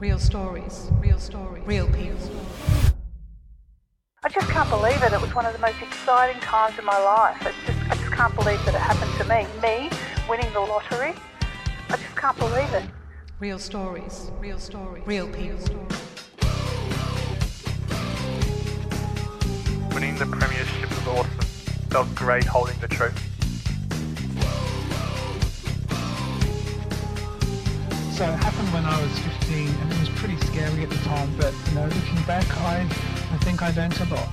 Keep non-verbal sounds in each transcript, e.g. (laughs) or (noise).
Real stories, real stories, real people. I just can't believe it. It was one of the most exciting times in my life. It's just, I just can't believe that it happened to me. Me winning the lottery. I just can't believe it. Real stories, real stories, real people. Winning the premiership was awesome. Felt great holding the trophy. So it happened when I was 15 and it was pretty scary at the time, but you know, looking back, I, I think I learned a lot.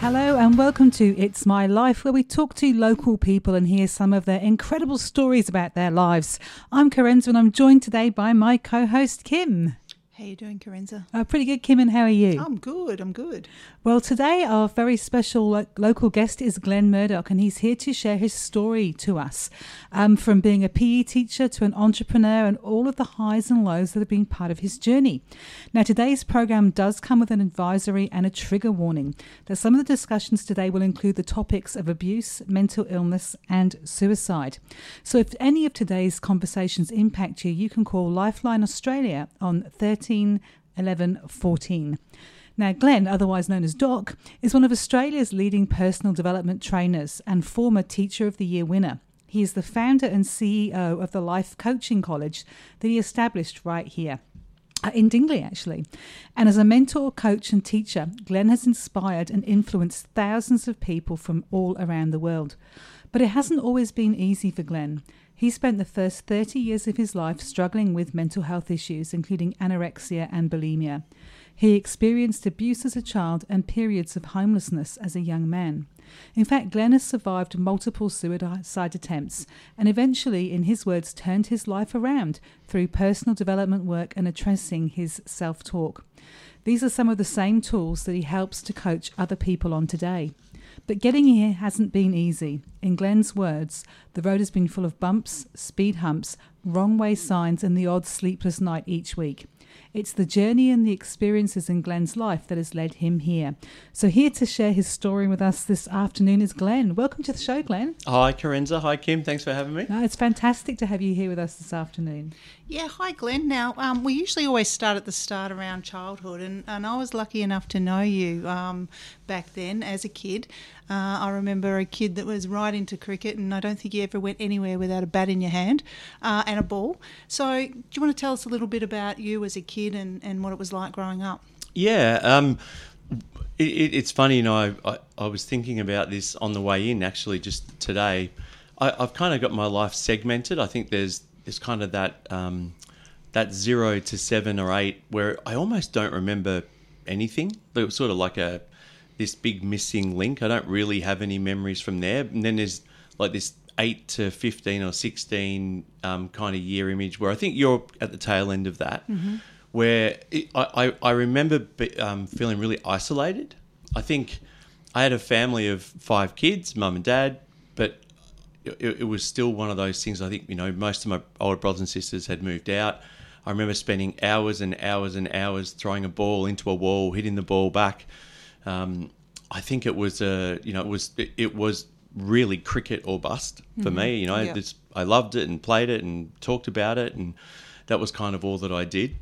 Hello and welcome to It's My Life, where we talk to local people and hear some of their incredible stories about their lives. I'm Karenza and I'm joined today by my co-host Kim. How you doing, Karenza? Uh, pretty good, Kim, and how are you? I'm good. I'm good. Well, today our very special lo- local guest is Glenn Murdoch, and he's here to share his story to us. Um, from being a PE teacher to an entrepreneur, and all of the highs and lows that have been part of his journey. Now, today's program does come with an advisory and a trigger warning that some of the discussions today will include the topics of abuse, mental illness, and suicide. So, if any of today's conversations impact you, you can call Lifeline Australia on 13 11 14. Now, Glenn, otherwise known as Doc, is one of Australia's leading personal development trainers and former Teacher of the Year winner. He is the founder and CEO of the Life Coaching College that he established right here. uh, In Dingley, actually. And as a mentor, coach, and teacher, Glenn has inspired and influenced thousands of people from all around the world. But it hasn't always been easy for Glenn. He spent the first 30 years of his life struggling with mental health issues, including anorexia and bulimia. He experienced abuse as a child and periods of homelessness as a young man. In fact, Glenn has survived multiple suicide attempts and eventually, in his words, turned his life around through personal development work and addressing his self talk. These are some of the same tools that he helps to coach other people on today. But getting here hasn't been easy. In Glenn's words, the road has been full of bumps, speed humps, wrong way signs, and the odd sleepless night each week. It's the journey and the experiences in Glenn's life that has led him here. So, here to share his story with us this afternoon is Glenn. Welcome to the show, Glenn. Hi, Karenza. Hi, Kim. Thanks for having me. Uh, it's fantastic to have you here with us this afternoon. Yeah, hi, Glenn. Now, um, we usually always start at the start around childhood, and, and I was lucky enough to know you um, back then as a kid. Uh, I remember a kid that was right into cricket, and I don't think you ever went anywhere without a bat in your hand uh, and a ball. So, do you want to tell us a little bit about you as a kid and, and what it was like growing up? Yeah. Um, it, it, it's funny, you know, I, I, I was thinking about this on the way in actually just today. I, I've kind of got my life segmented. I think there's there's kind of that um, that zero to seven or eight where I almost don't remember anything. It was sort of like a this big missing link. I don't really have any memories from there. And then there's like this eight to fifteen or sixteen um, kind of year image where I think you're at the tail end of that, where it, I, I I remember be, um, feeling really isolated. I think I had a family of five kids, mum and dad, but it, it was still one of those things. I think you know most of my older brothers and sisters had moved out. I remember spending hours and hours and hours throwing a ball into a wall, hitting the ball back. Um, I think it was a you know it was it, it was really cricket or bust for me. You know, Yeah. this, I loved it and played it and talked about it, and that was kind of all that I did.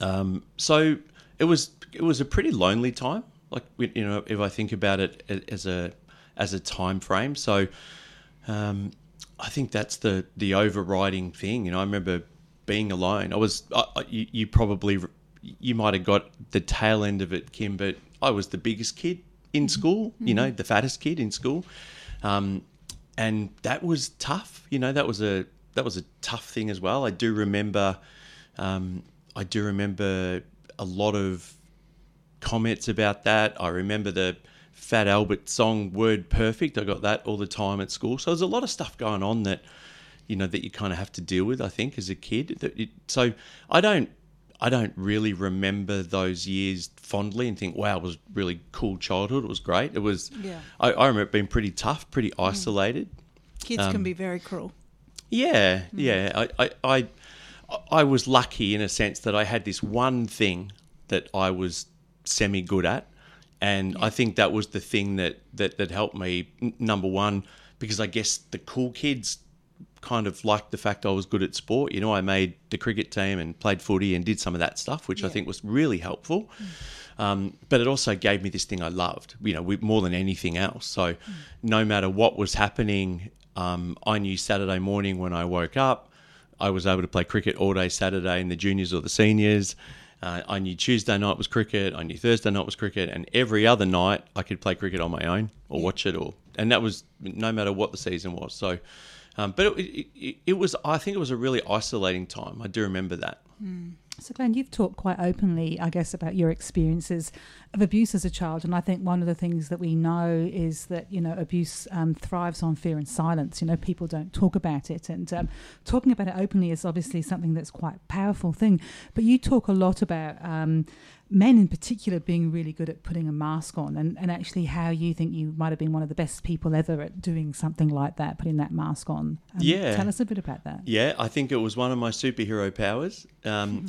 Um, so it was it was a pretty lonely time. Like you know, if I think about it as a as a time frame, so um, I think that's the the overriding thing. You know, I remember being alone. I was I, I- you, you probably you might have got the tail end of it, Kim, but I was the biggest kid in school. You know, the fattest kid in school, um, and that was tough. You know, that was a that was a tough thing as well. I do remember. Um, I do remember a lot of comments about that. I remember the Fat Albert song "Word Perfect." I got that all the time at school. So there's a lot of stuff going on that you know that you kind of have to deal with. I think as a kid. That it, so I don't. I don't really remember those years fondly and think, "Wow, it was really cool childhood. It was great." It was. Yeah. I, I remember it being pretty tough, pretty isolated. Kids Um, can be very cruel. Yeah, yeah. I, I, I, I was lucky in a sense that I had this one thing that I was semi good at, and I think that was the thing that that that helped me. Number one, because I guess the cool kids kind of liked the fact I was good at sport. You know, I made the cricket team and played footy and did some of that stuff, which I think was really helpful. Um, but it also gave me this thing I loved, you know, more than anything else. So no matter what was happening, um, I knew Saturday morning when I woke up, I was able to play cricket all day Saturday in the juniors or the seniors. Uh, I knew Tuesday night was cricket. I knew Thursday night was cricket, and every other night I could play cricket on my own or watch it, or and that was no matter what the season was. So, um, but it, it, it, was I think it was a really isolating time. I do remember that. So, Glenn, you've talked quite openly, I guess, about your experiences of abuse as a child. And I think one of the things that we know is that, you know, abuse um, thrives on fear and silence. You know, people don't talk about it. And um, talking about it openly is obviously something that's quite a powerful thing. But you talk a lot about um, men in particular being really good at putting a mask on and, and actually how you think you might have been one of the best people ever at doing something like that, putting that mask on. Um, Yeah. Tell us a bit about that. Yeah, I think it was one of my superhero powers. Um,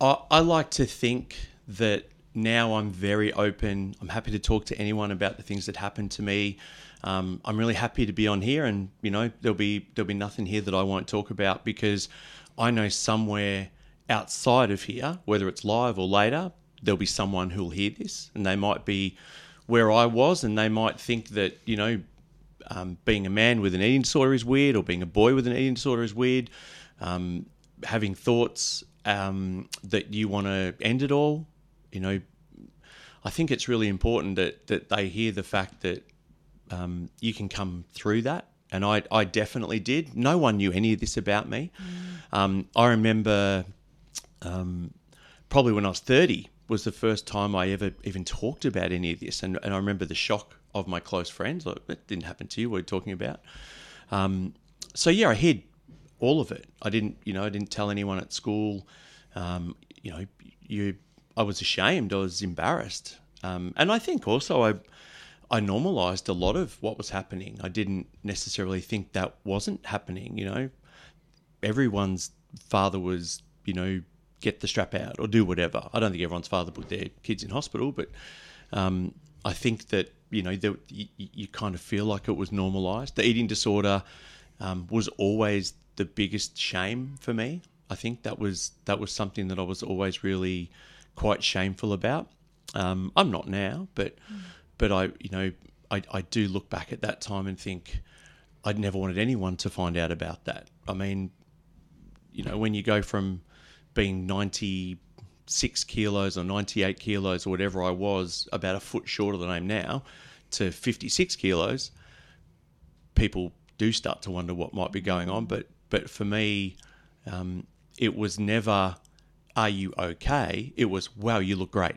I, I like to think that now I'm very open. I'm happy to talk to anyone about the things that happened to me. Um, I'm really happy to be on here, and you know there'll be there'll be nothing here that I won't talk about because I know somewhere outside of here, whether it's live or later, there'll be someone who'll hear this, and they might be where I was, and they might think that you know um, being a man with an eating disorder is weird, or being a boy with an eating disorder is weird. Um, having thoughts um, that you want to end it all, you know, I think it's really important that that they hear the fact that um, you can come through that. And I, I definitely did. No one knew any of this about me. Um, I remember um, probably when I was 30 was the first time I ever even talked about any of this. And, and I remember the shock of my close friends. Like, didn't happen to you. What are you talking about? Um, so, yeah, I hid all of it. I didn't, you know, I didn't tell anyone at school. Um, you know, you, I was ashamed. I was embarrassed. Um, and I think also I, I normalized a lot of what was happening. I didn't necessarily think that wasn't happening. You know, everyone's father was, you know, get the strap out or do whatever. I don't think everyone's father put their kids in hospital, but um, I think that you know you, you kind of feel like it was normalised. The eating disorder um, was always the biggest shame for me. I think that was that was something that I was always really quite shameful about. Um, I'm not now, but but I you know I, I do look back at that time and think I'd never wanted anyone to find out about that. I mean, you know, when you go from being 96 kilos or 98 kilos or whatever I was, about a foot shorter than I am now, to 56 kilos, people do start to wonder what might be going on. But but for me, um, it was never, "Are you okay?" It was, "Wow, you look great,"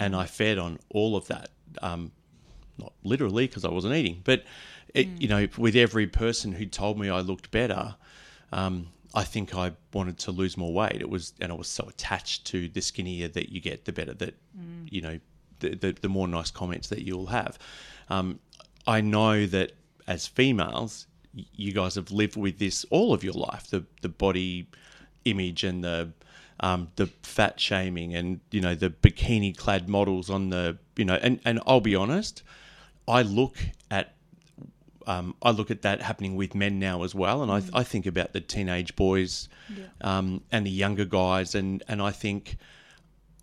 and I fed on all of that. Um, not literally because I wasn't eating, but it, you know, with every person who told me I looked better, um, I think I wanted to lose more weight. It was, and I was so attached to the skinnier that you get, the better that, you know, the, the, the more nice comments that you'll have. Um, I know that as females, you guys have lived with this all of your life the, the body image and the, um, the fat shaming and, you know, the bikini clad models on the, you know, and, and I'll be honest, I look um, I look at that happening with men now as well, and I, I think about the teenage boys um, and the younger guys, and, and I think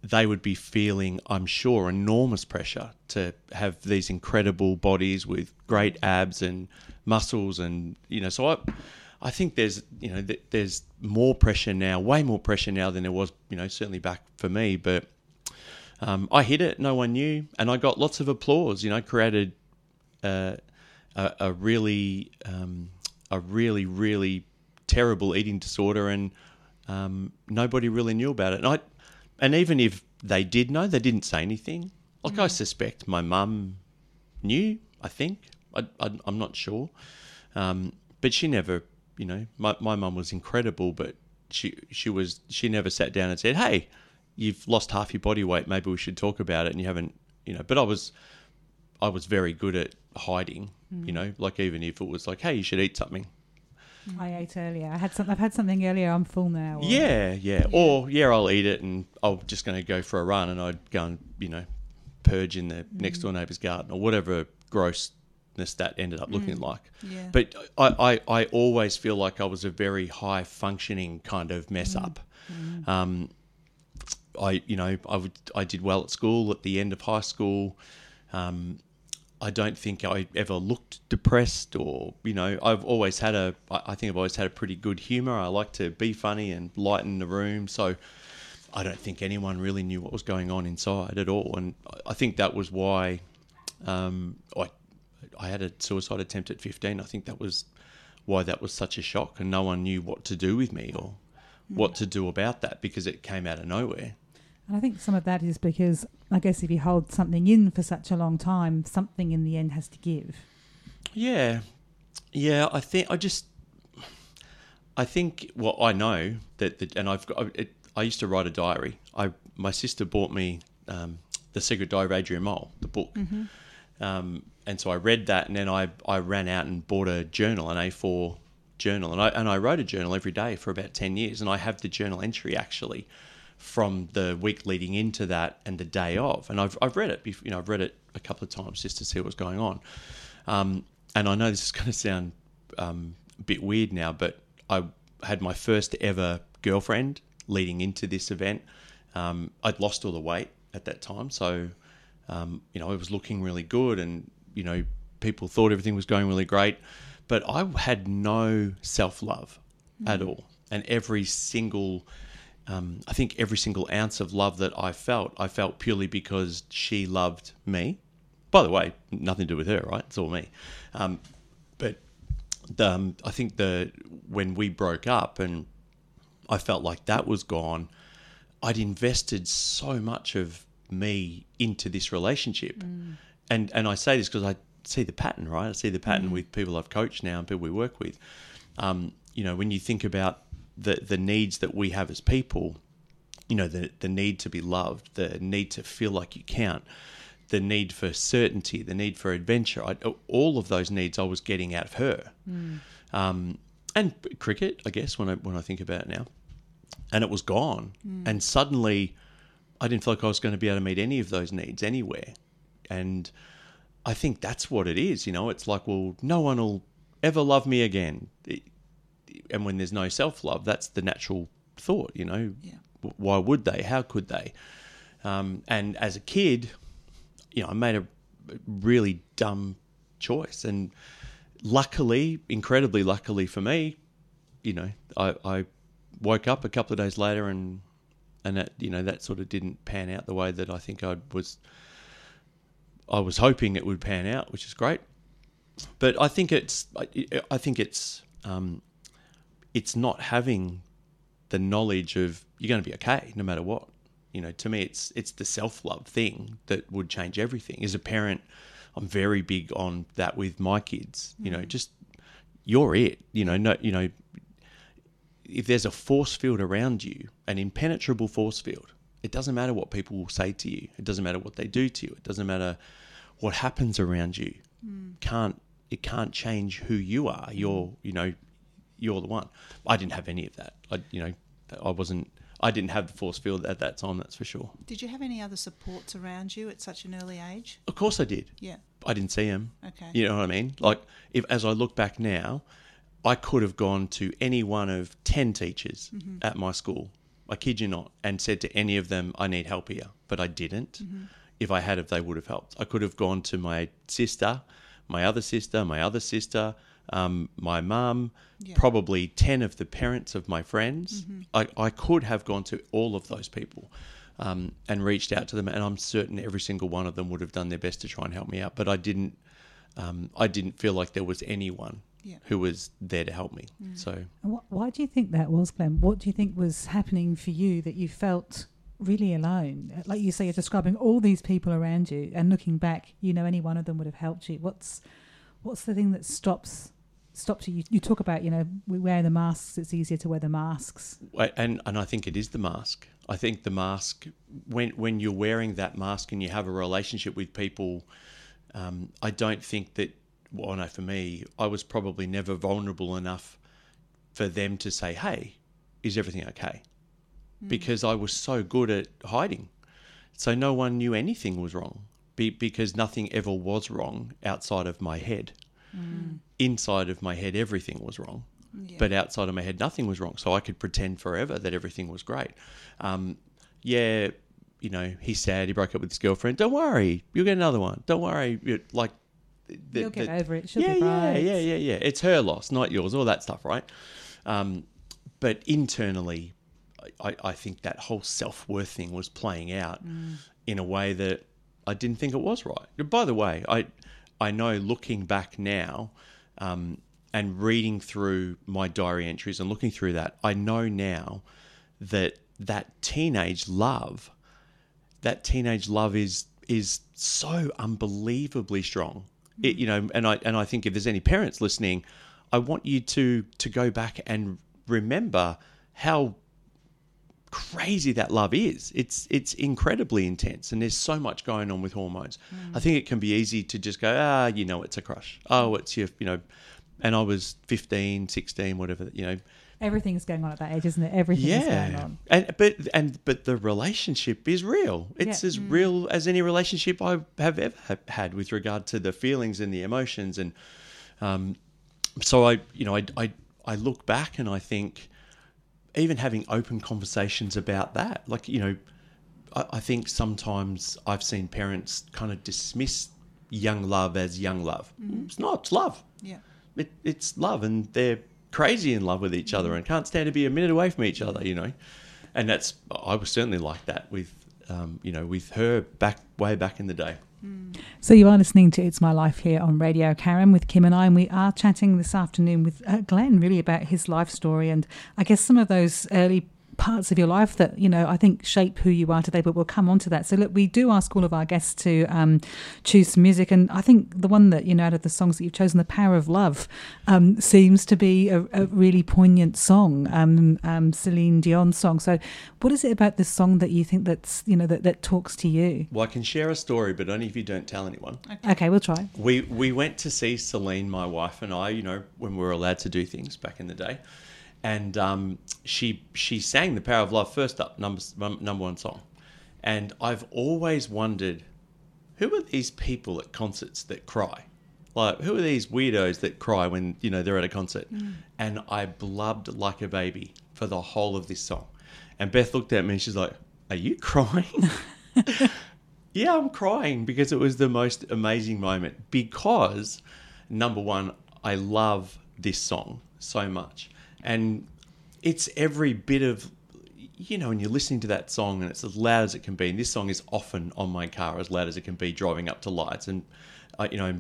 they would be feeling, I'm sure, enormous pressure to have these incredible bodies with great abs and muscles, and you know, so I, I think there's you know th- there's more pressure now, way more pressure now than there was, you know, certainly back for me, but. Um, I hit it, no one knew, and I got lots of applause. You know, created uh, a, a really, um, a really, really terrible eating disorder, and um, nobody really knew about it. And I, and even if they did know, they didn't say anything. Like I suspect my mum knew. I think I, I, I'm not sure, um, but she never. You know, my my mum was incredible, but she she was she never sat down and said, "Hey, you've lost half your body weight. Maybe we should talk about it." And you haven't, you know. But I was I was very good at hiding. You know, like even if it was like, "Hey, you should eat something." I ate earlier. I had some. I've had something earlier. I'm full now. or- Yeah, yeah. Or yeah, I'll eat it and I'm just going to go for a run and I'd go and you know purge in the next door neighbour's garden or whatever grossness that ended up looking like. Yeah. But I, I, I always feel like I was a very high functioning kind of mess up. Um, I, you know, I would, I did well at school at the end of high school. Um, I don't think I ever looked depressed or, you know, I've always had a, I think I've always had a pretty good humour. I like to be funny and lighten the room. So I don't think anyone really knew what was going on inside at all. And I- I think that was why um, I, I had a suicide attempt at 15. I think that was why that was such a shock. And no one knew what to do with me or what to do about that because it came out of nowhere. And I think some of that is because I guess if you hold something in for such a long time, something in the end has to give. Yeah, yeah. I think I just, I think. Well, I know that, the, and I've got. I- It, I used to write a diary. I my sister bought me um, the Secret Diary of Adrian Mole, the book, um, and so I read that, and then I I ran out and bought a journal, an A4 journal, and I and I wrote a journal every day for about ten years, and I have the journal entry actually from the week leading into that and the day of, and I've I've read it. You know, I've read it a couple of times just to see what's going on. Um, and I know this is (laughs) going to sound um, a bit weird now, but I had my first ever girlfriend leading into this event. Um, I'd lost all the weight at that time, so um, you know I was looking really good, and you know people thought everything was going really great, but I had no self love at all, and every single um, I think every single ounce of love that I felt, I felt purely because she loved me. By the way, nothing to do with her, right? It's all me. Um, but the, um, I think the when we broke up and I felt like that was gone, I'd invested so much of me into this relationship, and and I say this because I see the pattern, right? I see the pattern with people I've coached now and people we work with. Um, you know, when you think about the the needs that we have as people, you know, the the need to be loved, the need to feel like you count, the need for certainty, the need for adventure. I, all of those needs I was getting out of her, um, and cricket, I guess when I when I think about it now, and it was gone, and suddenly I didn't feel like I was going to be able to meet any of those needs anywhere, and I think that's what it is. You know, it's like, well, no one will ever love me again, It- and when there's no self love, that's the natural thought. You know, Yeah. Why would they? How could they? Um, and as a kid, you know, I made a really dumb choice, and luckily, incredibly luckily for me, you know, I, I woke up a couple of days later, and and that you know that sort of didn't pan out the way that I think I was. I was hoping it would pan out, which is great, but I think it's I, I think it's um, it's not having the knowledge of you're going to be okay no matter what. You know, to me, it's it's the self love thing that would change everything. As a parent, I'm very big on that with my kids. You know, mm. just you're it. You know, no, you know, if there's a force field around you, an impenetrable force field, it doesn't matter what people will say to you. It doesn't matter what they do to you. It doesn't matter what happens around you. Mm. Can't it can't change who you are. You're mm. you know you're the one. I didn't have any of that. I you know I wasn't. I didn't have the force field at that time. That's for sure. Did you have any other supports around you at such an early age? Of course, I did. Yeah. I didn't see him. Okay. You know what I mean? Like, if as I look back now, I could have gone to any one of 10 teachers mm-hmm. at my school. I kid you not, and said to any of them, I need help here. But I didn't. Mm-hmm. If I had, if they would have helped. I could have gone to my sister, my other sister, my other sister, um, my mum, Yeah. probably 10 of the parents of my friends. I, I could have gone to all of those people um, and reached out to them, and I'm certain every single one of them would have done their best to try and help me out. But I didn't. Um, I didn't feel like there was anyone Yeah. who was there to help me. So wh- why do you think that was, Glenn? What do you think was happening for you that you felt really alone? Uh, Like you say, you're describing all these people around you, and looking back, you know, any one of them would have helped you. What's what's the thing that stops stops you? You, you talk about, you know, we wear the masks. It's easier to wear the masks. And and I think it is the mask. I think the mask when when you're wearing that mask and you have a relationship with people, um, I don't think that. Well, no, for me, I was probably never vulnerable enough for them to say, "Hey, is everything okay?" Because I was so good at hiding, so no one knew anything was wrong be, because nothing ever was wrong outside of my head. Inside of my head, everything was wrong, but outside of my head, nothing was wrong. So I could pretend forever that everything was great. Um, yeah, you know, he's sad. He broke up with his girlfriend. Don't worry, you'll get another one. Don't worry, You- like. the- You'll get the- over it. She'll yeah, be yeah, right. yeah, yeah, yeah. It's her loss, not yours. All that stuff, right? Um, but internally, I, I- I think that whole self worth thing was playing out in a way that I didn't think it was right. By the way, I I know looking back now um, and reading through my diary entries and looking through that, I know now that that teenage love, that teenage love is is so unbelievably strong. It, you know, and I and I think if there's any parents listening, I want you to to go back and remember how crazy that love is. It's it's incredibly intense, and there's so much going on with hormones. I think it can be easy to just go, ah, you know, it's a crush. Oh, it's your, you know. And I was 15, 16, whatever, you know. Everything's going on at that age, isn't it? Everything is going Yeah, on. and but and but the relationship is real. It's Yeah. as real as any relationship I have ever ha- had with regard to the feelings and the emotions, and um, so I, you know, I, I I look back and I think even having open conversations about that, like you know, I, I think sometimes I've seen parents kind of dismiss young love as young love. It's not. It's love Yeah. it, it's love and they're crazy in love with each other and can't stand to be a minute away from each other you know and that's i was certainly like that with um, you know with her back way back in the day So you are listening to It's My Life here on Radio Karen with Kim and I, and we are chatting this afternoon with uh, Glenn really about his life story and I guess some of those early parts of your life that you know I think shape who you are today. But we'll come on to that. So look, we do ask all of our guests to um, choose some music, and I think the one that you know out of the songs that you've chosen, "The Power of Love," um, seems to be a, a really poignant song, um, um, Celine Dion song. So, what is it about this song that you think that's you know that, that talks to you? well i can share a story but only if you don't tell anyone Okay, we'll try. we we went to see celine my wife and i you know when we were allowed to do things back in the day and um, she she sang the power of love first up number number one song and i've always wondered who are these people at concerts that cry? Like, who are these weirdos that cry when you know they're at a concert? And I blubbed like a baby for the whole of this song. And Beth looked at me and she's like, "Are you crying?" (laughs) yeah, I'm crying because it was the most amazing moment. Because number one, I love this song so much, and it's every bit of you know, when you're listening to that song and it's as loud as it can be, and this song is often on my car as loud as it can be driving up to lights, and uh, you know,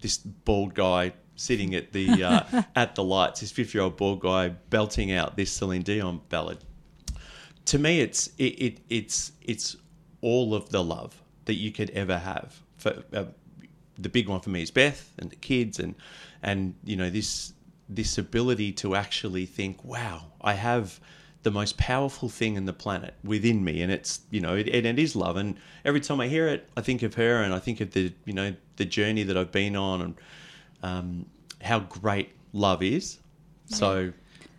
this bald guy sitting at the uh, (laughs) at the lights, this 50 year old bald guy belting out this Celine Dion ballad. To me, it's it, it it's it's all of the love that you could ever have. For uh, the big one for me is Beth and the kids, and and you know this this ability to actually think, wow, I have the most powerful thing in the planet within me, and it's you know it, and it is love. And every time I hear it, I think of her, and I think of the you know the journey that I've been on, and um, how great love is. So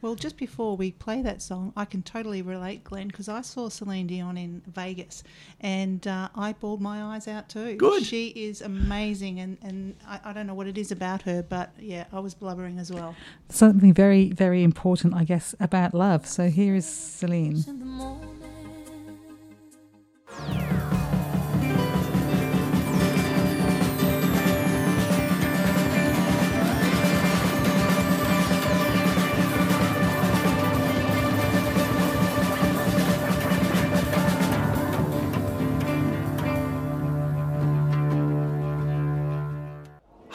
Well, just before we play that song, I can totally relate, Glenn, because I saw Celine Dion in Vegas, and uh, I bawled my eyes out too. Good. She is amazing, and and I, I don't know what it is about her, but yeah, I was blubbering as well. Something very, very important, I guess, about love. So here is Celine.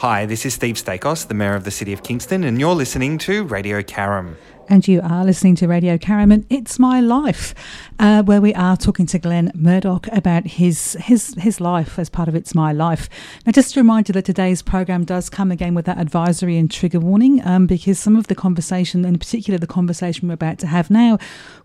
Hi, this is Steve Staikos, the Mayor of the City of Kingston, and you're listening to Radio Karam. And you are listening to Radio Caraman. It's my life, uh, where we are talking to Glenn Murdoch about his his his life as part of It's My Life. Now, just a reminder that today's program does come again with that advisory and trigger warning, um, because some of the conversation, in particular the conversation we're about to have now,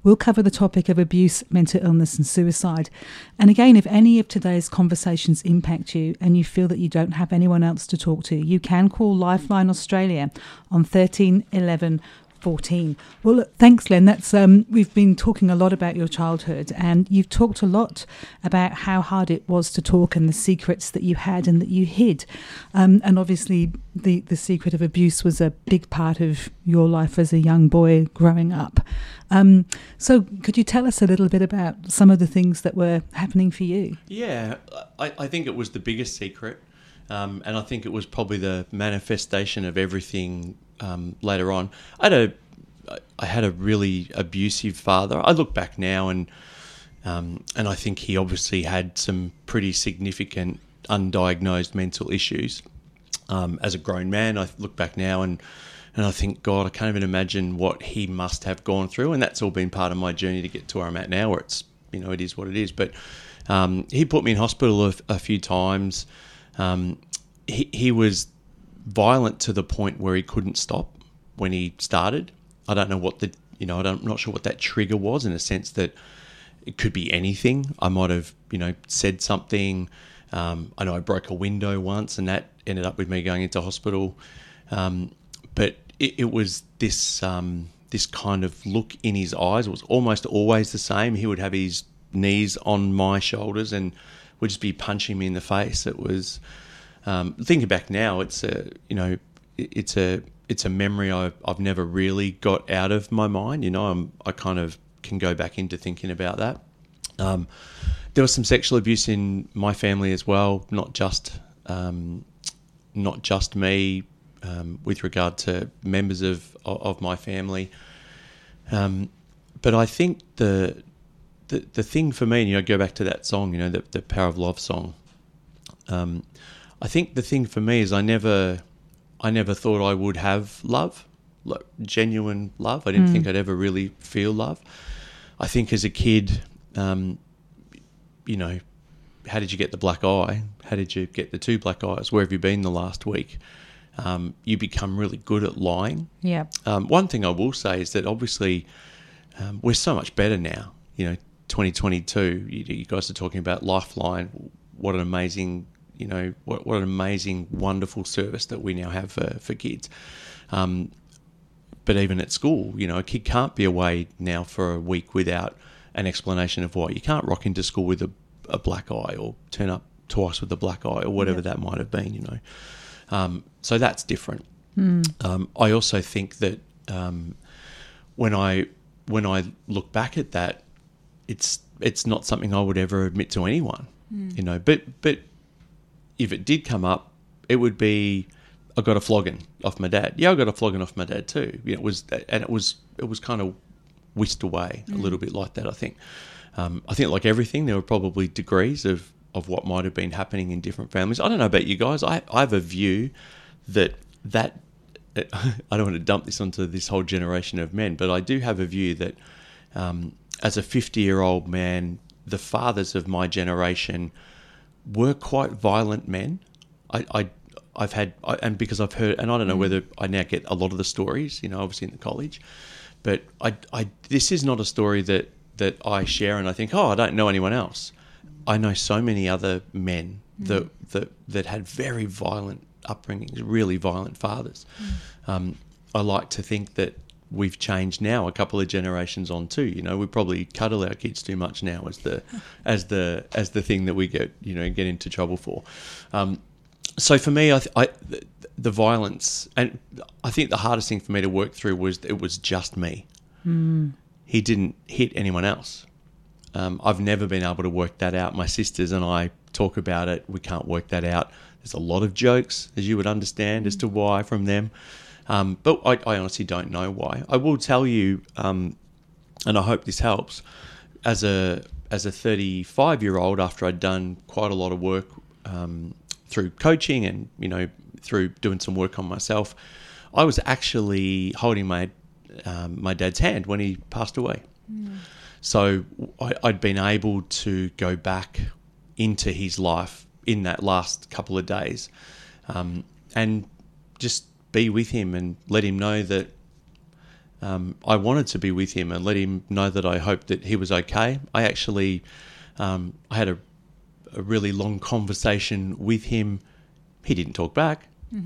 will cover the topic of abuse, mental illness, and suicide. And again, if any of today's conversations impact you and you feel that you don't have anyone else to talk to, you can call Lifeline Australia on thirteen eleven. 14. Well, look, thanks, Len. That's um, we've been talking a lot about your childhood, and you've talked a lot about how hard it was to talk and the secrets that you had and that you hid. Um, and obviously, the the secret of abuse was a big part of your life as a young boy growing up. Um, so, could you tell us a little bit about some of the things that were happening for you? Yeah, I, I think it was the biggest secret. Um, and I think it was probably the manifestation of everything um, later on. I had a, I had a really abusive father. I look back now and, um, and I think he obviously had some pretty significant undiagnosed mental issues. Um, as a grown man, I look back now and, and I think, God, I can't even imagine what he must have gone through. And that's all been part of my journey to get to where I'm at now, where it's, you know, it is what it is. But um, he put me in hospital a, a few times. Um, he, he was violent to the point where he couldn't stop when he started. I don't know what the, you know, I'm not sure what that trigger was in a sense that it could be anything. I might have, you know, said something. Um, I know I broke a window once and that ended up with me going into hospital. Um, but it, it, was this, um, this kind of look in his eyes. It was almost always the same. He would have his knees on my shoulders and would just be punching me in the face. It was um, thinking back now, it's a you know it's a it's a memory I've, I've never really got out of my mind. You know, I'm, I kind of can go back into thinking about that. Um, there was some sexual abuse in my family as well, not just um, not just me, um, with regard to members of of my family. Um, but I think the the the thing for me, you know, go back to that song, you know, the the Power of Love song. Um, I think the thing for me is I never, I never thought I would have love, like genuine love. I didn't Mm. think I'd ever really feel love. I think as a kid, um, you know, how did you get the black eye? How did you get the two black eyes? Where have you been the last week? Um, you become really good at lying. Yeah. Um, one thing I will say is that obviously um, we're so much better now. You know, 2022. You, you guys are talking about Lifeline. What an amazing, you know, what, what an amazing, wonderful service that we now have for for kids. Um, but even at school, you know, a kid can't be away now for a week without an explanation of why. You can't rock into school with a, a black eye or turn up twice with a black eye or whatever that might have been, you know. Um, so that's different. Um, I also think that um, when I when I look back at that, it's it's not something I would ever admit to anyone, you know. But but if it did come up, it would be I got a flogging off my dad. Yeah, I got a flogging off my dad too. You know, it was and it was it was kind of whisked away a little bit like that. I think. Um, I think like everything, there were probably degrees of of what might have been happening in different families. I don't know about you guys. I I have a view that that (laughs) I don't want to dump this onto this whole generation of men, but I do have a view that um, as a 50 year old man, the fathers of my generation were quite violent men. I, I I've had I, and because I've heard and I don't know mm. whether I now get a lot of the stories, you know, obviously in the college, but I, I this is not a story that that I share and I think oh I don't know anyone else. I know so many other men mm. that that that had very violent upbringings, really violent fathers. Mm. Um, I like to think that we've changed now a couple of generations on too. You know, we probably cuddle our kids too much now as the (laughs) as the as the thing that we get you know get into trouble for. Um, so for me, I, th- I the, the violence and I think the hardest thing for me to work through was it was just me. He didn't hit anyone else. Um, I've never been able to work that out. My sisters and I talk about it. We can't work that out. There's a lot of jokes, as you would understand, as to why from them. Um, but I, I honestly don't know why. I will tell you, um, and I hope this helps. As a as a 35 year old, after I'd done quite a lot of work um, through coaching and you know through doing some work on myself, I was actually holding my um, my dad's hand when he passed away. So I, I'd been able to go back into his life in that last couple of days, um, and just be with him and let him know that um, I wanted to be with him and let him know that I hoped that he was okay. I actually um, I had a, a really long conversation with him. He didn't talk back.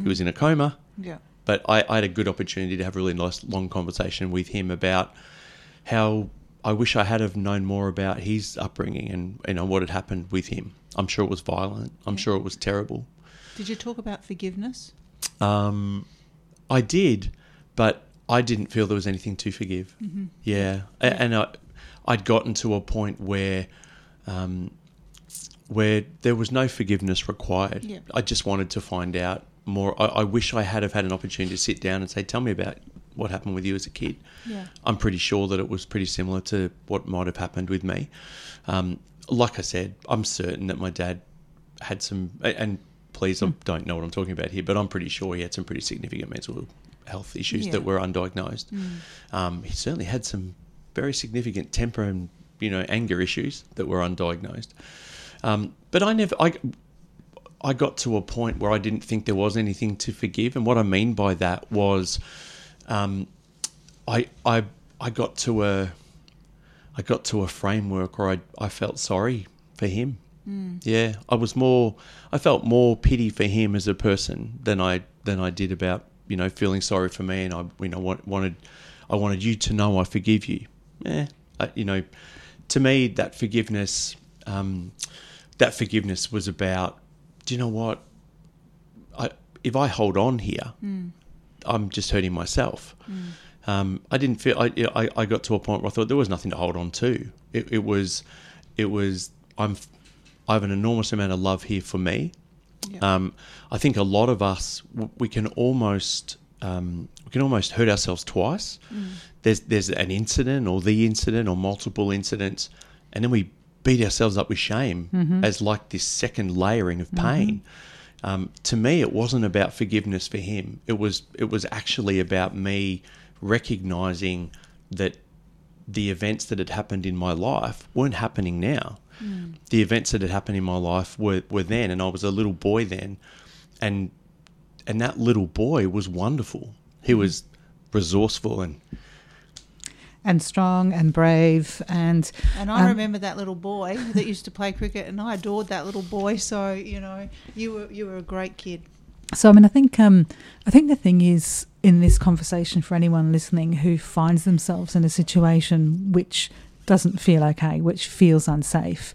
He was in a coma. Yeah. but I, I had a good opportunity to have a really nice long conversation with him about how I wish I had have known more about his upbringing and you know what had happened with him. I'm sure it was violent. I'm sure it was terrible. Did you talk about forgiveness? Um, I did, but I didn't feel there was anything to forgive. Yeah, A- and I, I'd gotten to a point where, um, where there was no forgiveness required. Yeah. I just wanted to find out more. I, I wish I had have had an opportunity to sit down and say, "Tell me about what happened with you as a kid." Yeah. I'm pretty sure that it was pretty similar to what might have happened with me. Um, like I said, I'm certain that my dad had some, and please, I don't know what I'm talking about here, but I'm pretty sure he had some pretty significant mental health issues Yeah. that were undiagnosed. Um, he certainly had some very significant temper and you know anger issues that were undiagnosed. Um, but I never, I, I got to a point where I didn't think there was anything to forgive, and what I mean by that was, um, I, I, I got to a, I got to a framework where I, I felt sorry for him. Yeah, I was more, I felt more pity for him as a person than I than I did about you know feeling sorry for me, and I you know wanted, I wanted you to know I forgive you. Yeah, I, you know, to me that forgiveness, um, that forgiveness was about, do you know what? I if I hold on here, I'm just hurting myself. Um, I didn't feel. I, I I got to a point where I thought there was nothing to hold on to. It, it was, it was. I'm. I have an enormous amount of love here for me. Um, I think a lot of us we can almost um, we can almost hurt ourselves twice. There's there's an incident or the incident or multiple incidents, and then we beat ourselves up with shame as like this second layering of pain. Um, to me, it wasn't about forgiveness for him. It was it was actually about me recognizing that the events that had happened in my life weren't happening now. The events that had happened in my life were, were then, and I was a little boy then, and and that little boy was wonderful. He was resourceful and and strong and brave and And I um, remember that little boy that used to play cricket, and I adored that little boy. So you know, you were you were a great kid. So I mean, I think um, I think the thing is in this conversation for anyone listening who finds themselves in a situation which doesn't feel okay, which feels unsafe.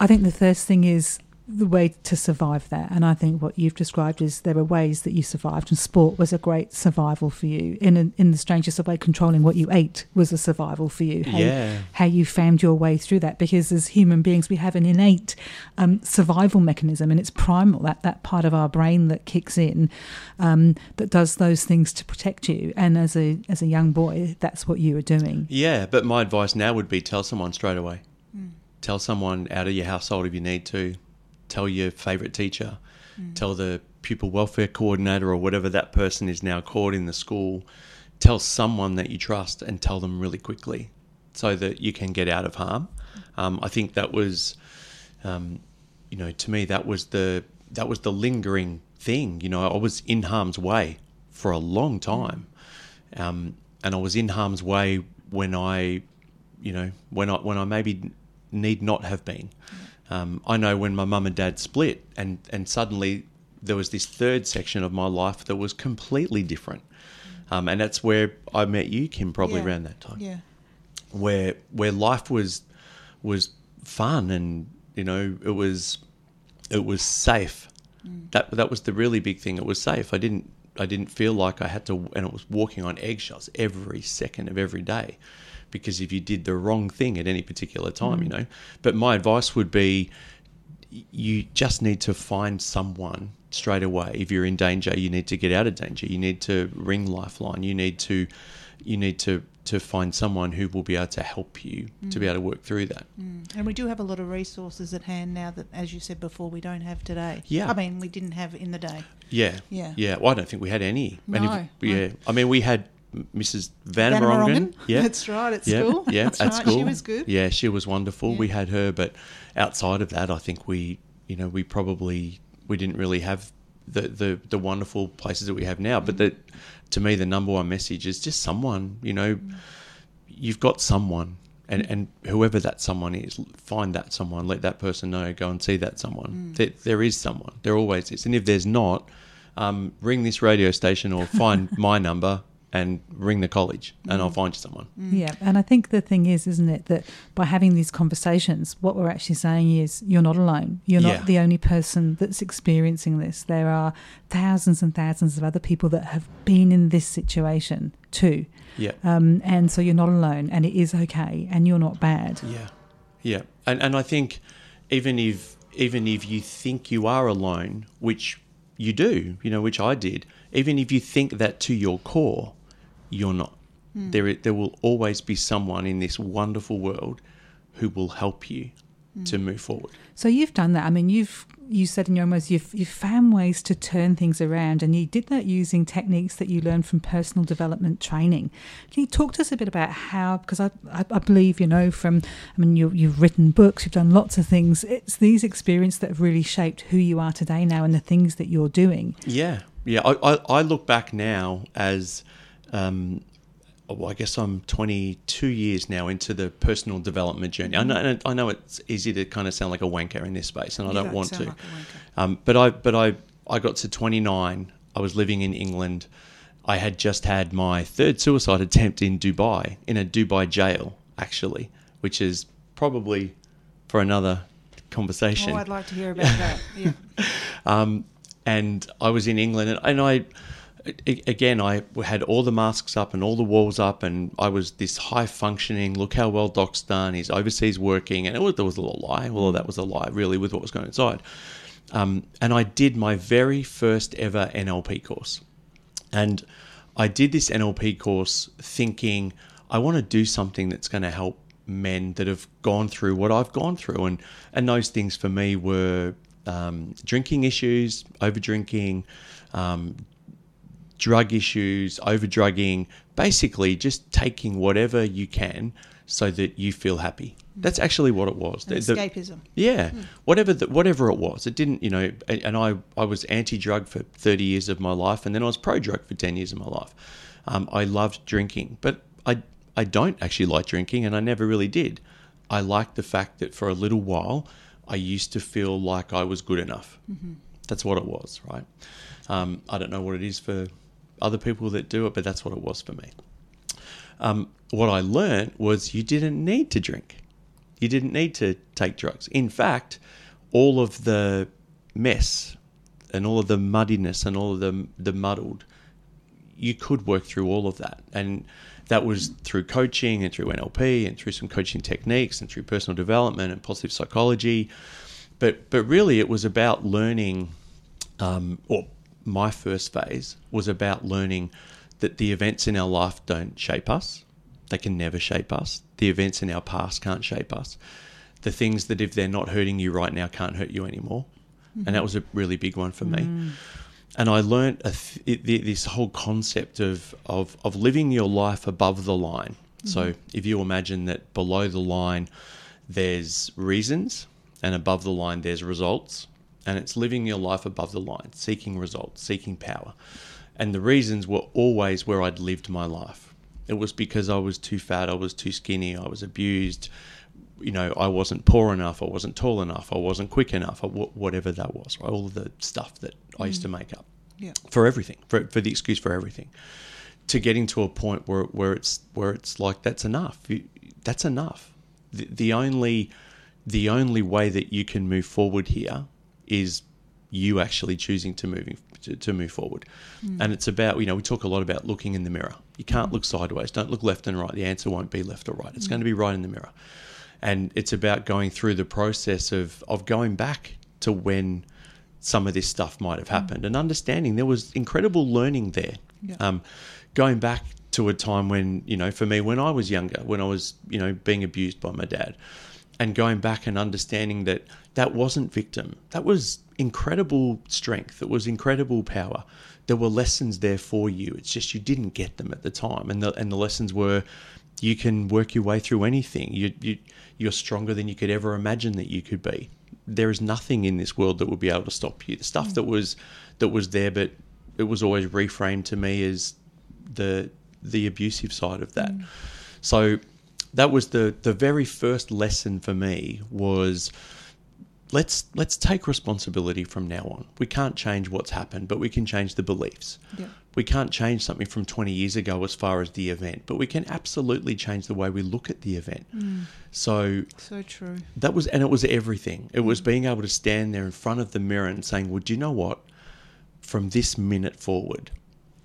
I think the first thing is the way to survive that, and I think what you've described is there are ways that you survived, and sport was a great survival for you. In a, in the strangest of way, controlling what you ate was a survival for you. How, Yeah. how you found your way through that, because as human beings, we have an innate um, survival mechanism, and it's primal that that part of our brain that kicks in um, that does those things to protect you. And as a as a young boy, that's what you were doing. Yeah, but my advice now would be tell someone straight away. Tell someone out of your household if you need to. Tell your favourite teacher. Tell the pupil welfare coordinator or whatever that person is now called in the school. Tell someone that you trust and tell them really quickly so that you can get out of harm. Um, I think that was, um, you know, to me that was the that was the lingering thing. You know, I was in harm's way for a long time, um, and I was in harm's way when I, you know, when I when I maybe need not have been. Um, I know when my mum and dad split, and and suddenly there was this third section of my life that was completely different, um, and that's where I met you, Kim, probably Yeah. around that time Yeah. where where life was was fun and you know it was it was safe. That that was the really big thing. It was safe. I didn't I didn't feel like I had to and it was walking on eggshells every second of every day because if you did the wrong thing at any particular time, mm. you know. But my advice would be you just need to find someone straight away. If you're in danger, you need to get out of danger. You need to ring Lifeline. You need to you need to to find someone who will be able to help you to be mm. able to work through that. Mm. And we do have a lot of resources at hand now that, as you said before, we don't have today. Yeah. I mean, we didn't have in the day. Yeah. Yeah. Yeah. Well, I don't think we had any. No, yeah. I mean, we had Mrs. Van. Morongen. Yeah. (laughs) That's right, at yeah. school. Yeah. That's at right, she was good. Yeah. She was wonderful. Yeah. We had her, but outside of that, I think we, you know, we probably we didn't really have the the, the wonderful places that we have now. But the, to me, the number one message is just someone. You know, you've got someone. And, and whoever that someone is, find that someone, let that person know, go and see that someone. There, there is someone, there always is. And if there's not, um, ring this radio station or find (laughs) my number and ring the college, and I'll find you someone. Yeah, and I think the thing is, isn't it, that by having these conversations, what we're actually saying is you're not alone. You're not Yeah. the only person that's experiencing this. There are thousands and thousands of other people that have been in this situation too. Yeah. Um, and so you're not alone, and it is okay, and you're not bad. Yeah, yeah, and and I think even if even if you think you are alone, which you do, you know, which I did, even if you think that to your core, you're not. Hmm. There there will always be someone in this wonderful world who will help you hmm. to move forward. So you've done that. I mean, you've you said in your most you've you've found ways to turn things around, and you did that using techniques that you learned from personal development training. Can you talk to us a bit about how? Because I I, I believe you know from I mean you you've written books, you've done lots of things. It's these experiences that have really shaped who you are today now, and the things that you're doing. Yeah, yeah. I, I, I look back now as, um, well, I guess I'm 22 years now into the personal development journey. I know, I know it's easy to kind of sound like a wanker in this space, and I don't don't want to. like um, but I, but I, I got to 29. I was living in England. I had just had my third suicide attempt in Dubai, in a Dubai jail, actually, which is probably for another conversation Oh, I'd like to hear about that. Yeah. (laughs) um, and I was in England, and, and I, again, I had all the masks up and all the walls up, and I was this high functioning. Look how well Doc's done. He's overseas working, and it was, there was a little lie. Well, that was a lie, really, with what was going inside. Um, and I did my very first ever NLP course, and I did this NLP course thinking I want to do something that's going to help men that have gone through what I've gone through, and and those things for me were um, drinking issues, over drinking, um, drug issues, over drugging, basically just taking whatever you can so that you feel happy. That's actually what it was. The- the- escapism. yeah, whatever the, whatever it was, it didn't. You know, and, and I I was anti-drug for thirty years of my life, and then I was pro-drug for ten years of my life. Um, I loved drinking, but I I don't actually like drinking, and I never really did. I liked the fact that for a little while, I used to feel like I was good enough. That's what it was, right? Um, I don't know what it is for other people that do it, but that's what it was for me. Um, what I learned was you didn't need to drink. You didn't need to take drugs. In fact, all of the mess and all of the muddiness and all of the the muddled, you could work through all of that. And that was through coaching and through NLP and through some coaching techniques and through personal development and positive psychology. But but really it was about learning um, or my first phase was about learning that the events in our life don't shape us. They can never shape us. The events in our past can't shape us. The things that, if they're not hurting you right now, can't hurt you anymore. And that was a really big one for me. Mm. And I learned a th- this whole concept of, of, of living your life above the line. Mm-hmm. So if you imagine that below the line, there's reasons, and above the line, there's results. And it's living your life above the line, seeking results, seeking power. And the reasons were always where I'd lived my life. It was because I was too fat, I was too skinny, I was abused, you know, I wasn't poor enough, I wasn't tall enough, I wasn't quick enough, or whatever that was, right? All of the stuff that I used to mm. make up Yeah. for everything, for, for the excuse for everything, to getting to a point where, where it's where it's like that's enough. That's enough. The, the only the only way that you can move forward here is you actually choosing to moving to, to move forward. Hmm. And it's about you know we talk a lot about looking in the mirror. You can't hmm. look sideways. Don't look left and right. The answer won't be left or right. It's hmm. going to be right in the mirror. And it's about going through the process of of going back to when some of this stuff might have happened and understanding there was incredible learning there. Yeah. Um, going back to a time when, you know, for me, when I was younger, when I was, you know, being abused by my dad, and going back and understanding that that wasn't victim, that was incredible strength, it was incredible power. There were lessons there for you. It's just you didn't get them at the time. And the, and the lessons were you can work your way through anything. You, you, you're stronger than you could ever imagine that you could be. There is nothing in this world that would be able to stop you. The stuff mm. that was that was there, but it was always reframed to me as the the abusive side of that. Mm. So that was the the very first lesson for me was let's let's take responsibility from now on. We can't change what's happened, but we can change the beliefs. Yeah. We can't change something from 20 years ago as far as the event, but we can absolutely change the way we look at the event. Mm. So So true. that was, and it was everything. It was mm. being able to stand there in front of the mirror and saying, "Well, do you know what? From this minute forward,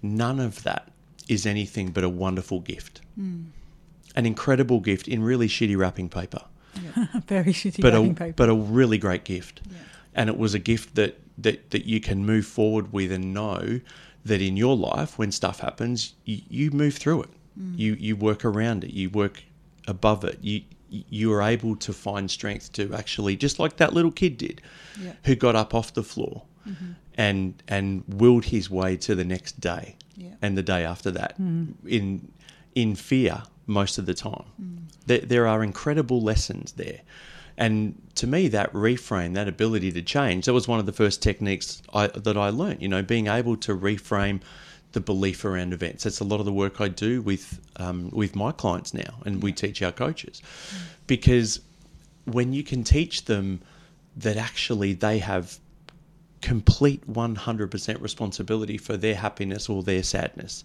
none of that is anything but a wonderful gift, mm. An incredible gift in really shitty wrapping paper." (laughs) Very shitty but wrapping a paper. but a really great gift, and it was a gift that that that you can move forward with and know that in your life when stuff happens, you, you move through it, mm. you you work around it, you work above it, you you are able to find strength to actually just like that little kid did, Yeah. who got up off the floor, mm-hmm. and and willed his way to the next day, Yeah. and the day after that mm. in in fear most of the time. There, there are incredible lessons there. And to me, that reframe, that ability to change, that was one of the first techniques I, that I learned. You know, being able to reframe the belief around events. That's a lot of the work I do with um, with my clients now, and we teach our coaches, because when you can teach them that actually they have complete 100% responsibility for their happiness or their sadness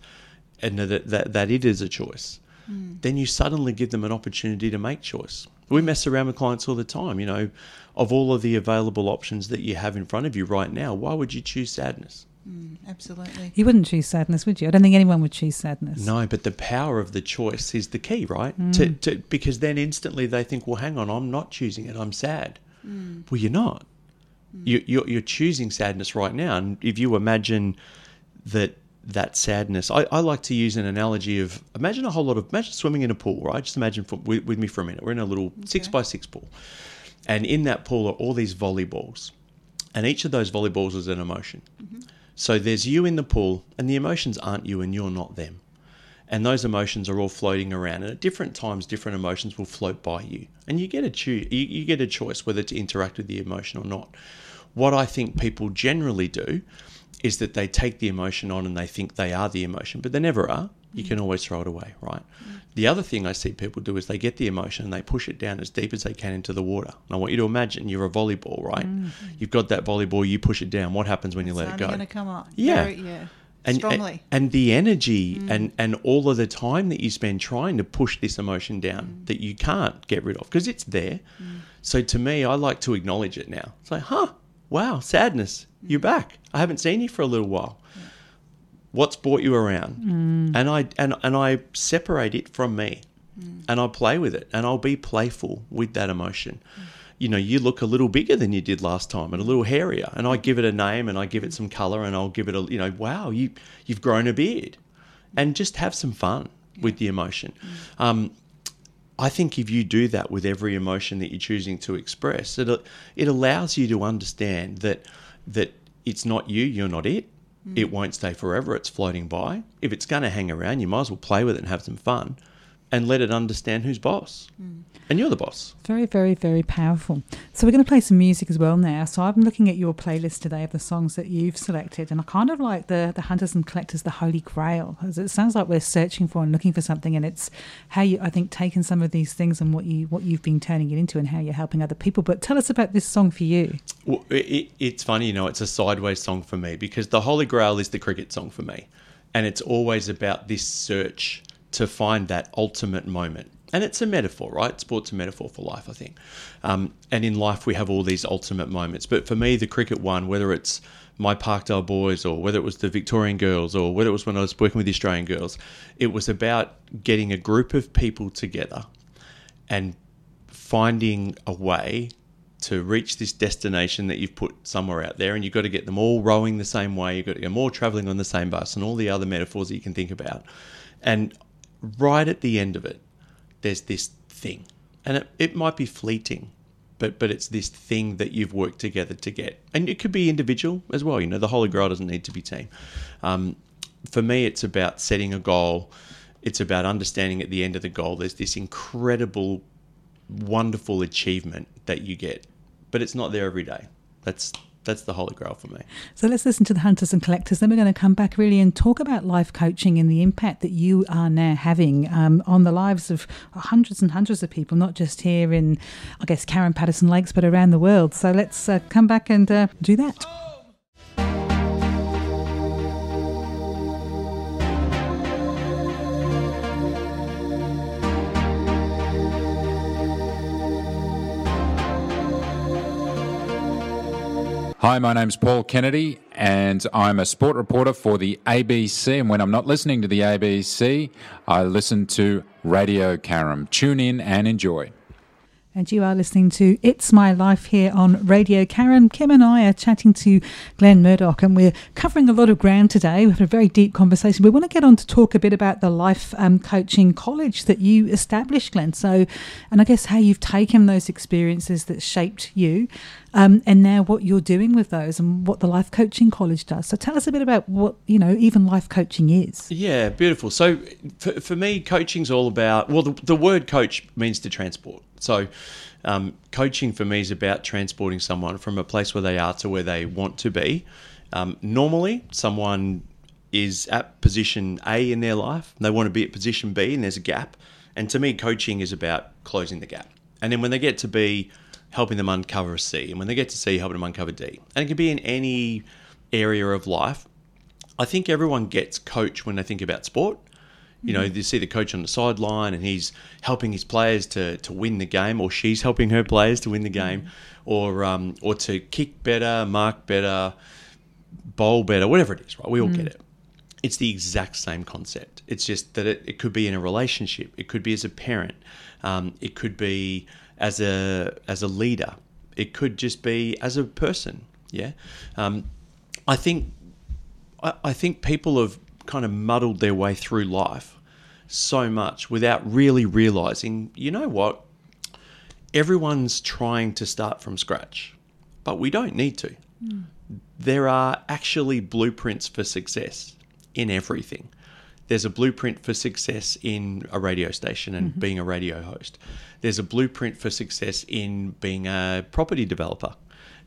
and that, that, that it is a choice Mm. then you suddenly give them an opportunity to make choice. We mess around with clients all the time you know. Of all of the available options that you have in front of you right now why would you choose sadness? Mm, absolutely. You wouldn't choose sadness, would you? I don't think anyone would choose sadness. no but the power of the choice is the key right? Mm. To, to, because then instantly they think well hang on i'm not choosing it i'm sad. Well you're not. You, you're, you're choosing sadness right now. And if you imagine that that sadness, I, I like to use an analogy of imagine a whole lot of imagine swimming in a pool, right? Just imagine for, with, with me for a minute. We're in a little six by six pool, and in that pool are all these volleyballs, and each of those volleyballs is an emotion. Mm-hmm. So there's you in the pool, and the emotions aren't you, and you're not them. And those emotions are all floating around. And at different times different emotions will float by you. And you get a choo- you, you get a choice whether to interact with the emotion or not. What i think people generally do is that they take the emotion on and they think they are the emotion but they never are you can mm. always throw it away right mm. the other thing i see people do is they get the emotion and they push it down as deep as they can into the water and i want you to imagine you're a volleyball right mm. you've got that volleyball you push it down what happens when you let it go only going to come up. Yeah. Very- yeah. and, Strongly. and the energy and and all of the time that you spend trying to push this emotion down that you can't get rid of because it's there. So to me, I like to acknowledge it now. It's like, huh, wow, sadness, you're mm. back. I haven't seen you for a little while. What's brought you around? Mm. And I and and I separate it from me, mm. and I play with it, and I'll be playful with that emotion. You know, you look a little bigger than you did last time, and a little hairier, and I give it a name, and I give it some color, and I'll give it a, you know, wow, you you've grown a beard, and just have some fun with the emotion. Um, I think if you do that with every emotion that you're choosing to express, it it allows you to understand that that it's not you, you're not it. Mm. It won't stay forever. It's floating by. If it's going to hang around, you might as well play with it and have some fun, and let it understand who's boss. Mm. And you're the boss. Very, very, very powerful. So we're going to play some music as well now. So I'm looking at your playlist today of the songs that you've selected, and I kind of like the the Hunters and Collectors, the Holy Grail, because it sounds like we're searching for and looking for something, and it's how you, I think, taken some of these things and what you what you've been turning it into, and how you're helping other people. But tell us about this song for you. Well, it, it's funny, you know, it's a sideways song for me because the Holy Grail is the cricket song for me. And it's always about this search to find that ultimate moment. And it's a metaphor, right? Sport's a metaphor for life, I think. Um, and in life, we have all these ultimate moments. But for me, the cricket one, whether it's my Parkdale boys or whether it was the Victorian girls or whether it was when I was working with the Australian girls, it was about getting a group of people together and finding a way to reach this destination that you've put somewhere out there and you've got to get them all rowing the same way you've got to get them all traveling on the same bus and all the other metaphors that you can think about and right at the end of it there's this thing. And it, it might be fleeting but but it's this thing that you've worked together to get. And it could be individual as well you know the holy grail doesn't need to be team um, for me it's about setting a goal. It's about understanding at the end of the goal there's this incredible wonderful achievement that you get, but it's not there every day. That's that's the holy grail for me. So let's listen to the hunters and collectors. Then we're going to come back really and talk about life coaching and the impact that you are now having um, on the lives of hundreds and hundreds of people, not just here in, I guess, Carrum Patterson Lakes, but around the world. So let's uh, come back and uh, do that. Hi, my name's Paul Kennedy, and I'm a sport reporter for the ABC. And when I'm not listening to the ABC, I listen to Radio Caram. Tune in and enjoy. And you are listening to It's My Life here on Radio Karen. Kim and I are chatting to Glenn Murdoch, and we're covering a lot of ground today. We've had a very deep conversation. We want to get on to talk a bit about the life um, coaching college that you established, Glenn. So, and I guess how you've taken those experiences that shaped you, um, and now what you're doing with those, and what the life coaching college does. So, tell us a bit about what you know, even life coaching is. Yeah, beautiful. So for, for me, coaching's all about, well, the, the word coach means to transport. So um, coaching for me is about transporting someone from a place where they are to where they want to be. Um, normally, someone is at position A in their life, they want to be at position B, and there's a gap. And to me, coaching is about closing the gap. And then when they get to B, helping them uncover C. And when they get to C, helping them uncover D. And it can be in any area of life. I think everyone gets coach when they think about sport. You know, you see the coach on the sideline and he's helping his players to, to win the game, or she's helping her players to win the game, or um, or to kick better, mark better, bowl better, whatever it is, right? We all get it. It's the exact same concept. It's just that it, it could be in a relationship, it could be as a parent, um, it could be as a as a leader, it could just be as a person. Yeah, um, I think I, I think people have kind of muddled their way through life so much without really realizing, you know what? Everyone's trying to start from scratch, but we don't need to. There are actually blueprints for success in everything. There's a blueprint for success in a radio station and mm-hmm. being a radio host. There's a blueprint for success in being a property developer.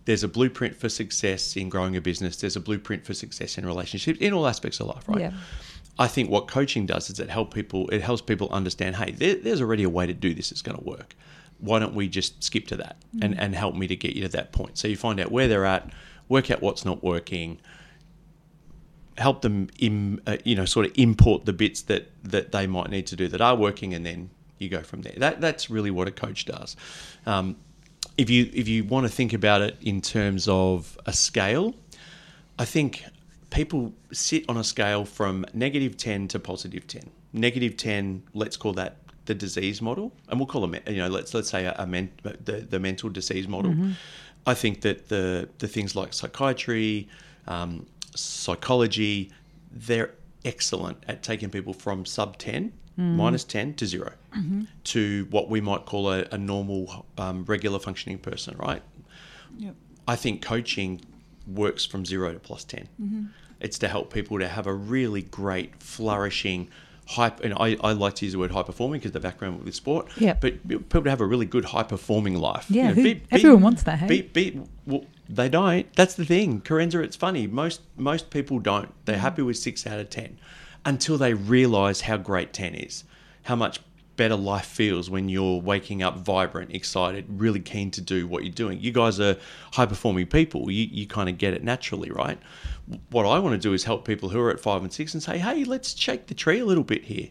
There's a blueprint for success in growing a business. There's a blueprint for success in relationships, in all aspects of life, right? Yeah. I think what coaching does is it help people. It helps people understand. Hey, there, there's already a way to do this. It's going to work. Why don't we just skip to that and mm. and help me to get you to that point? So you find out where they're at, work out what's not working, help them Im, uh, you know sort of import the bits that that they might need to do that are working, and then you go from there. That that's really what a coach does. Um, if you if you want to think about it in terms of a scale, I think people sit on a scale from negative 10 to positive 10. Negative 10, let's call that the disease model, and we'll call them, you know, let's let's say a, a men, the, the mental disease model. I think that the the things like psychiatry, um, psychology, they're excellent at taking people from sub 10, mm. minus 10 to 0 mm-hmm. to what we might call a, a normal, um, regular functioning person, right? I think coaching works from zero to plus 10. Mm-hmm. It's to help people to have a really great, flourishing, high, and I, I like to use the word high performing because the background with sport, Yep. but people to have a really good, high performing life. Yeah, who- everyone wants that, hey? Be, be, well, they don't. That's the thing. Carenza, it's funny. Most most people don't. They're mm-hmm. happy with six out of ten until they realise how great ten is. How much better life feels when you're waking up vibrant, excited, really keen to do what you're doing. You guys are high performing people. You you kind of get it naturally, right? What I want to do is help people who are at five and six and say, hey, let's shake the tree a little bit here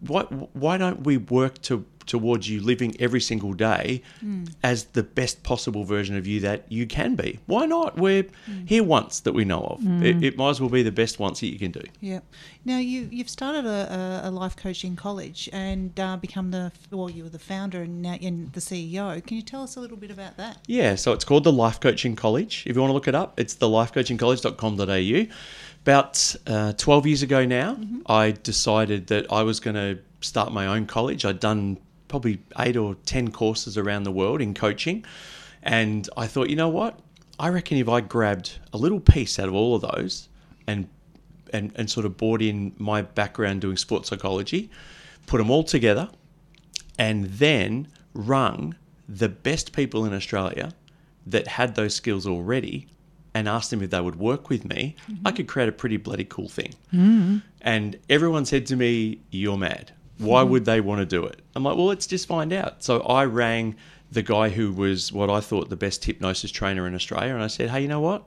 why why don't we work to towards you living every single day as the best possible version of you that you can be? Why not? We're here once that we know of. It, it might as well be the best once that you can do. Yeah. Now you you've started a, a, life coaching college and uh, become the well you were the founder and now and the CEO. Can you tell us a little bit about that? Yeah, so it's called the Life Coaching College. If you want to look it up, it's the lifecoachingcollege.com.au. About uh, 12 years ago now, I decided that I was going to start my own college. I'd done probably eight or 10 courses around the world in coaching. And I thought, you know what? I reckon if I grabbed a little piece out of all of those and and, and sort of brought in my background doing sports psychology, put them all together, and then rung the best people in Australia that had those skills already and asked them if they would work with me, Mm-hmm. I could create a pretty bloody cool thing. And everyone said to me, You're mad. Why Mm-hmm. would they want to do it? I'm like, Well, let's just find out. So I rang the guy who was what I thought the best hypnosis trainer in Australia, and I said, Hey, you know what?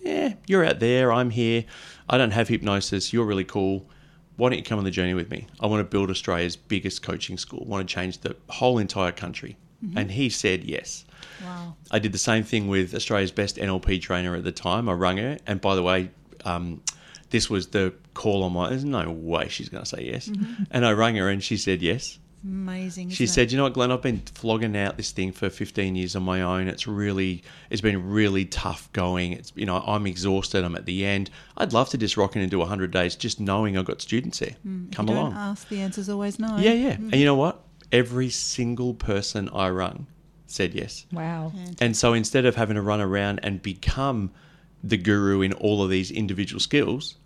Yeah, you're out there. I'm here. I don't have hypnosis. You're really cool. Why don't you come on the journey with me? I want to build Australia's biggest coaching school. I want to change the whole entire country. And he said yes. Wow. I did the same thing with Australia's best NLP trainer at the time. I rung her, and by the way, um, this was the call on my. There's no way she's going to say yes. Mm-hmm. And I rang her, and she said yes. Amazing. She said, it? "You know what, Glenn? I've been flogging out this thing for 15 years on my own. It's really, it's been really tough going. It's, you know, I'm exhausted. I'm at the end. I'd love to just rock in and do 100 days, just knowing I've got students there. Mm, if Come you along. Don't ask. The answer's always no. Yeah, yeah. And mm. you know what? Every single person I rung said yes. Wow. And so instead of having to run around and become the guru in all of these individual skills,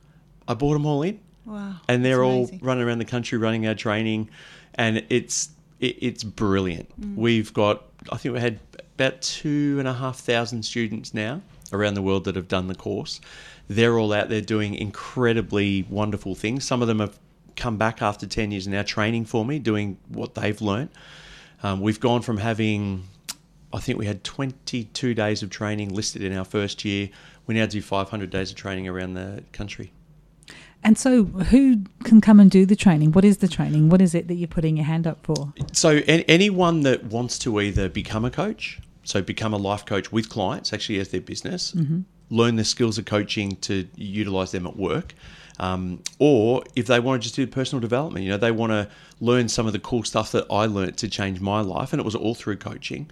I brought them all in. Wow. And they're all amazing. running around the country running our training. And it's it, it's brilliant. Mm. We've got, I think we had about two and a half thousand students now around the world that have done the course. They're all out there doing incredibly wonderful things. Some of them have come back after 10 years now training for me, doing what they've learned. Um, we've gone from having, I think we had 22 days of training listed in our first year. We now do 500 days of training around the country. And so, who can come and do the training? What is the training? What is it that you're putting your hand up for? So, an- anyone that wants to either become a coach, so become a life coach with clients, actually as their business, learn the skills of coaching to utilize them at work, um, or if they want to just do personal development, you know, they want to learn some of the cool stuff that I learnt to change my life, and it was all through coaching.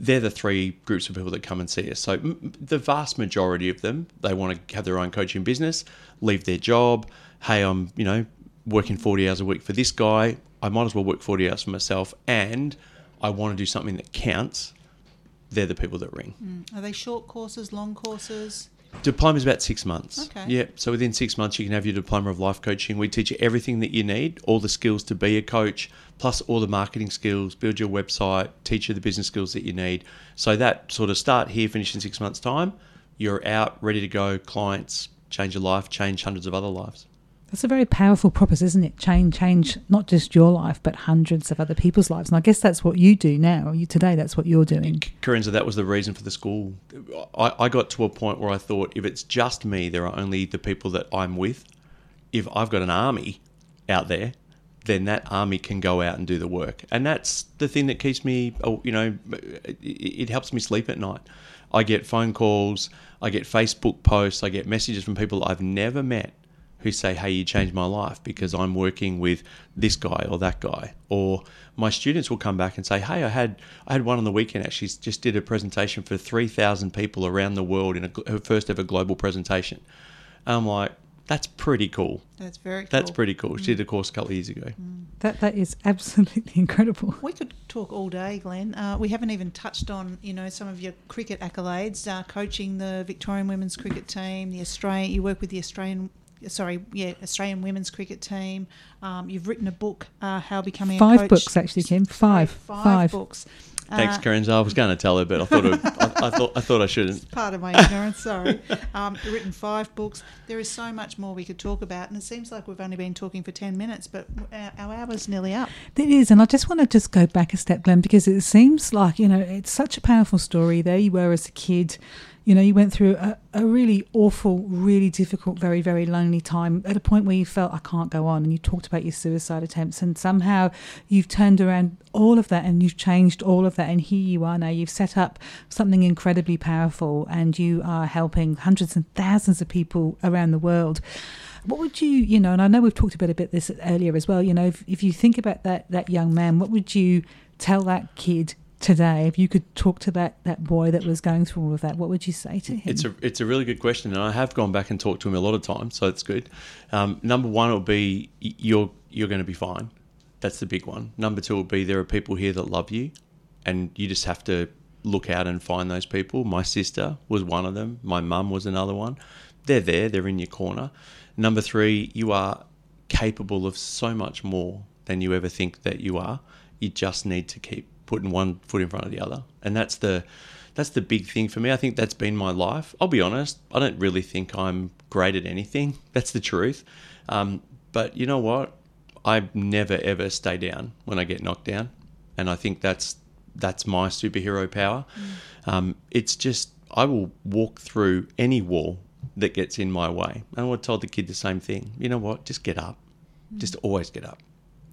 They're the three groups of people that come and see us. So, the vast majority of them, they want to have their own coaching business, leave their job. Hey, I'm, you know, working 40 hours a week for this guy. I might as well work 40 hours for myself, and I want to do something that counts. They're the people that ring. Mm. Are they short courses, long courses? Diploma is about six months. Okay. Yeah. So within six months, you can have your diploma of life coaching. We teach you everything that you need, all the skills to be a coach, plus all the marketing skills, build your website, teach you the business skills that you need. So that sort of start here, finish in six months' time. You're out, ready to go. Clients change your life, change hundreds of other lives. That's a very powerful promise, isn't it? Change, change not just your life, but hundreds of other people's lives. And I guess that's what you do now. You today, that's what you're doing. Karenza, that was the reason for the school. I, I got to a point where I thought if it's just me, there are only the people that I'm with. If I've got an army out there, then that army can go out and do the work. And that's the thing that keeps me, oh, you know, it helps me sleep at night. I get phone calls, I get Facebook posts, I get messages from people I've never met who say, "Hey, you changed my life because I'm working with this guy or that guy." Or my students will come back and say, "Hey, I had I had one on the weekend actually just did a presentation for three thousand people around the world in a, her first ever global presentation." And I'm like, "That's pretty cool. That's very cool. That's pretty cool." She did a course a couple of years ago. That that is absolutely (laughs) incredible. We could talk all day, Glenn. Uh, we haven't even touched on, you know, some of your cricket accolades. Uh, coaching the Victorian women's cricket team, the Australian. You work with the Australian. Sorry, yeah, Australian women's cricket team. Um, you've written a book, uh, How Becoming a Five Coach. books, actually, Kim. Five. Five, Five. books. Thanks, Uh, Karen. I was going to tell her, but I thought it, I, I thought I thought I shouldn't. part of my ignorance, sorry. Um, you've written five books. There is so much more we could talk about, and it seems like we've only been talking for 10 minutes, but our, our hour's nearly up. It is, and I just want to just go back a step, Glenn, because it seems like you know it's such a powerful story. There you were as a kid, you know, you went through a, a really awful, really difficult, very, very lonely time at a point where you felt I can't go on, and you talked about your suicide attempts, and somehow you've turned around all of that and you've changed all of that, and here you are now. You've set up something incredibly powerful, and you are helping hundreds and thousands of people around the world. What would you, you know, and I know we've talked about a bit this earlier as well. You know, if, if you think about that that young man, what would you tell that kid today? If you could talk to that that boy that was going through all of that, what would you say to him? It's a it's a really good question, and I have gone back and talked to him a lot of times, so it's good. Um, number one will be you're you're going to be fine. That's the big one. Number two will be there are people here that love you, and you just have to look out and find those people. My sister was one of them. My mum was another one. They're there. They're in your corner. Number three, you are capable of so much more than you ever think that you are. You just need to keep putting one foot in front of the other, and that's the that's the big thing for me. I think that's been my life. I'll be honest. I don't really think I'm great at anything. (laughs) That's the truth. Um, but you know what? I never ever stay down when I get knocked down, and I think that's that's my superhero power. Um, it's just I will walk through any wall that gets in my way. And I would told the kid the same thing. You know what? Just get up. Just always get up.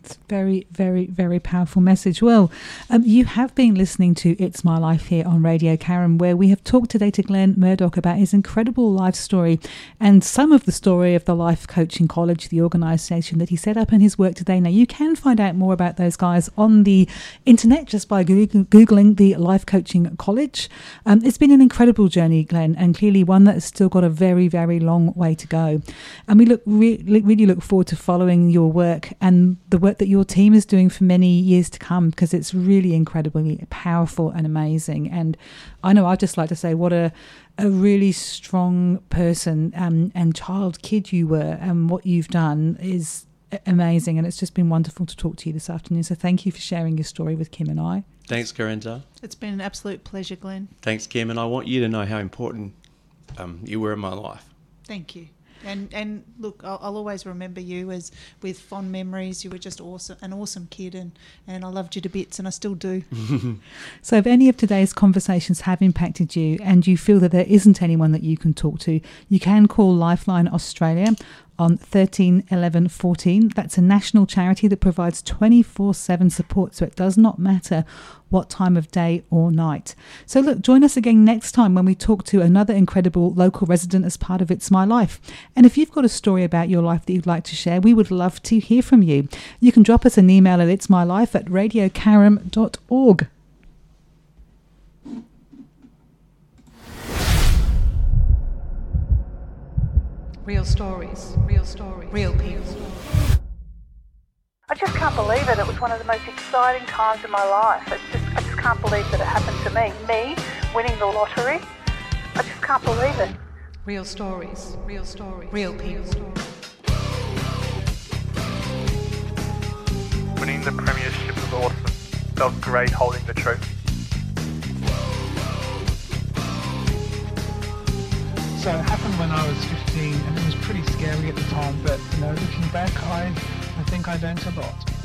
It's very, very, very powerful message. Well, um, you have been listening to It's My Life here on Radio Karen, where we have talked today to Glenn Murdoch about his incredible life story and some of the story of the Life Coaching College, the organisation that he set up in his work today. Now, you can find out more about those guys on the internet just by Googling the Life Coaching College. Um, it's been an incredible journey, Glenn, and clearly one that has still got a very, very long way to go. And we look re- really look forward to following your work and the work that your team is doing for many years to come because it's really incredibly powerful and amazing. And I know I'd just like to say what a a really strong person um, and child kid you were, and what you've done is amazing. And it's just been wonderful to talk to you this afternoon. So thank you for sharing your story with Kim and I. Thanks, Karenza. It's been an absolute pleasure, Glenn. Thanks, Kim. And I want you to know how important um, you were in my life. Thank you. And and look, I'll, I'll always remember you as with fond memories. You were just awesome, an awesome kid, and, and I loved you to bits, and I still do. (laughs) So, if any of today's conversations have impacted you and you feel that there isn't anyone that you can talk to, you can call Lifeline Australia on 13 11 14. That's a national charity that provides 24 7 support, so it does not matter what time of day or night. So, look, join us again next time when we talk to another incredible local resident as part of It's My Life. And if you've got a story about your life that you'd like to share, we would love to hear from you. You can drop us an email at it's my life at radiocaram.org. Real stories, real stories, real people. I just can't believe it. It was one of the most exciting times in my life. It's just, I just can't believe that it happened to me. Me winning the lottery. I just can't believe it. Real stories, real stories, real people. Winning the premiership was awesome. Felt great holding the trophy. So it happened when I was 15 and it was pretty scary at the time, but you know, looking back, I, I think I learnt a lot.